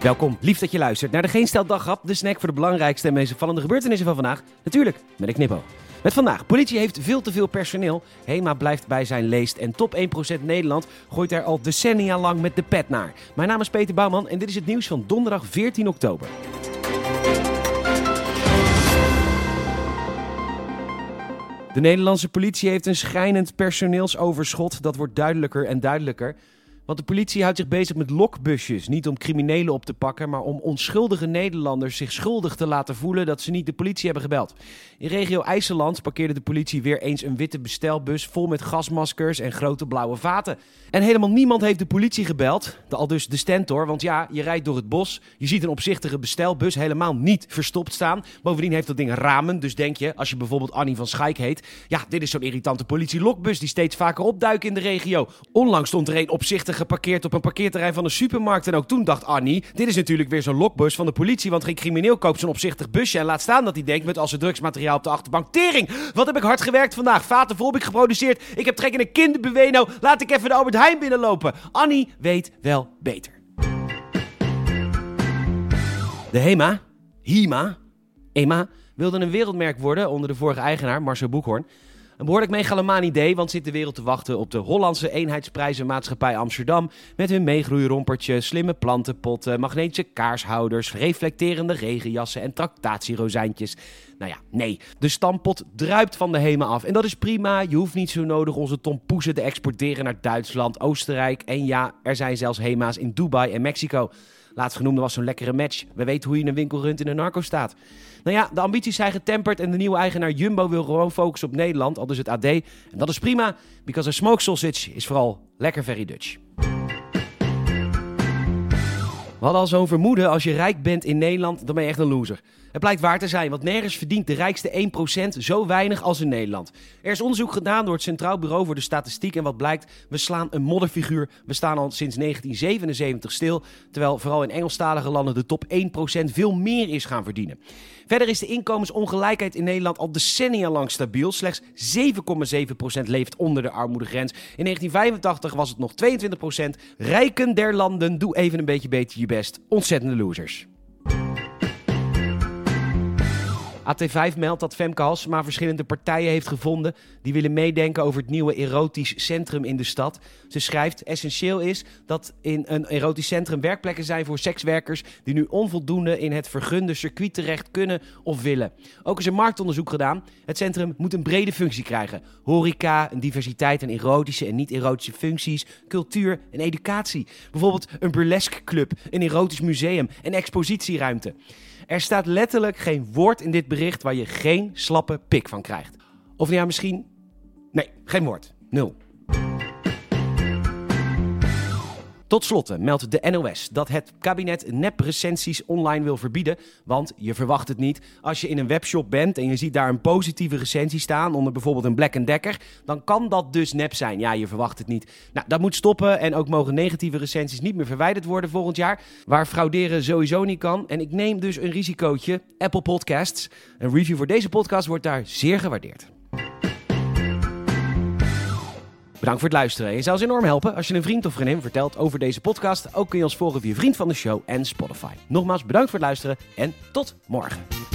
Welkom, lief dat je luistert naar de Geen Stel de snack voor de belangrijkste en meest opvallende gebeurtenissen van vandaag. Natuurlijk, met een knippo. Met vandaag, politie heeft veel te veel personeel, HEMA blijft bij zijn leest en top 1% Nederland gooit er al decennia lang met de pet naar. Mijn naam is Peter Bouwman en dit is het nieuws van donderdag 14 oktober. De Nederlandse politie heeft een schijnend personeelsoverschot. Dat wordt duidelijker en duidelijker. Want de politie houdt zich bezig met lokbusjes. Niet om criminelen op te pakken, maar om onschuldige Nederlanders zich schuldig te laten voelen dat ze niet de politie hebben gebeld. In regio IJsseland parkeerde de politie weer eens een witte bestelbus vol met gasmaskers en grote blauwe vaten. En helemaal niemand heeft de politie gebeld. De, al dus de stentor, want ja, je rijdt door het bos. Je ziet een opzichtige bestelbus helemaal niet verstopt staan. Bovendien heeft dat ding ramen, dus denk je, als je bijvoorbeeld Annie van Schaik heet... Ja, dit is zo'n irritante politielokbus die steeds vaker opduikt in de regio. Onlangs stond er een opzichtige geparkeerd op een parkeerterrein van een supermarkt. En ook toen dacht Annie, dit is natuurlijk weer zo'n lokbus van de politie. Want geen crimineel koopt zo'n opzichtig busje. En laat staan dat hij denkt met als zijn drugsmateriaal op de achterbank. Tering, wat heb ik hard gewerkt vandaag. Vaten vol heb ik geproduceerd. Ik heb trek in een kinderbeweno. Laat ik even de Albert Heijn binnenlopen. Annie weet wel beter. De HEMA, HIMA, EMA, wilde een wereldmerk worden onder de vorige eigenaar Marcel Boekhoorn. Een behoorlijk megalomaan idee, want zit de wereld te wachten op de Hollandse eenheidsprijzenmaatschappij Amsterdam. Met hun meegroeirompertje, slimme plantenpotten, magnetische kaarshouders, reflecterende regenjassen en tractatierozijntjes. Nou ja, nee. De stampot druipt van de HEMA af. En dat is prima. Je hoeft niet zo nodig onze tompoezen te exporteren naar Duitsland, Oostenrijk. En ja, er zijn zelfs HEMA's in Dubai en Mexico. Laatstgenoemde was zo'n lekkere match. We weten hoe je een winkel runt in een narco staat. Nou ja, de ambities zijn getemperd en de nieuwe eigenaar Jumbo wil gewoon focussen op Nederland, al dus het AD. En dat is prima, because a smoke sausage is vooral lekker very Dutch. We hadden al zo'n vermoeden, als je rijk bent in Nederland, dan ben je echt een loser. Het blijkt waar te zijn, want nergens verdient de rijkste 1% zo weinig als in Nederland. Er is onderzoek gedaan door het Centraal Bureau voor de Statistiek en wat blijkt, we slaan een modderfiguur. We staan al sinds 1977 stil, terwijl vooral in Engelstalige landen de top 1% veel meer is gaan verdienen. Verder is de inkomensongelijkheid in Nederland al decennia lang stabiel. Slechts 7,7% leeft onder de armoedegrens. In 1985 was het nog 22%. Rijken der landen, doe even een beetje beter je best. Ontzettende losers. AT5 meldt dat Femke Halsema verschillende partijen heeft gevonden die willen meedenken over het nieuwe erotisch centrum in de stad. Ze schrijft: Essentieel is dat in een erotisch centrum werkplekken zijn voor sekswerkers die nu onvoldoende in het vergunde circuit terecht kunnen of willen. Ook is er marktonderzoek gedaan. Het centrum moet een brede functie krijgen: horeca, een diversiteit aan erotische en niet-erotische functies, cultuur en educatie. Bijvoorbeeld een burlesque club, een erotisch museum en expositieruimte. Er staat letterlijk geen woord in dit bericht waar je geen slappe pik van krijgt. Of ja, misschien. Nee, geen woord. Nul. Tot slot meldt de NOS dat het kabinet neprecensies online wil verbieden. Want je verwacht het niet. Als je in een webshop bent en je ziet daar een positieve recensie staan onder bijvoorbeeld een Black Decker, dan kan dat dus nep zijn. Ja, je verwacht het niet. Nou, dat moet stoppen en ook mogen negatieve recensies niet meer verwijderd worden volgend jaar. Waar frauderen sowieso niet kan. En ik neem dus een risicootje. Apple Podcasts. Een review voor deze podcast wordt daar zeer gewaardeerd. Bedankt voor het luisteren. Je zou ons enorm helpen als je een vriend of vriendin vertelt over deze podcast. Ook kun je ons volgen via Vriend van de Show en Spotify. Nogmaals bedankt voor het luisteren en tot morgen.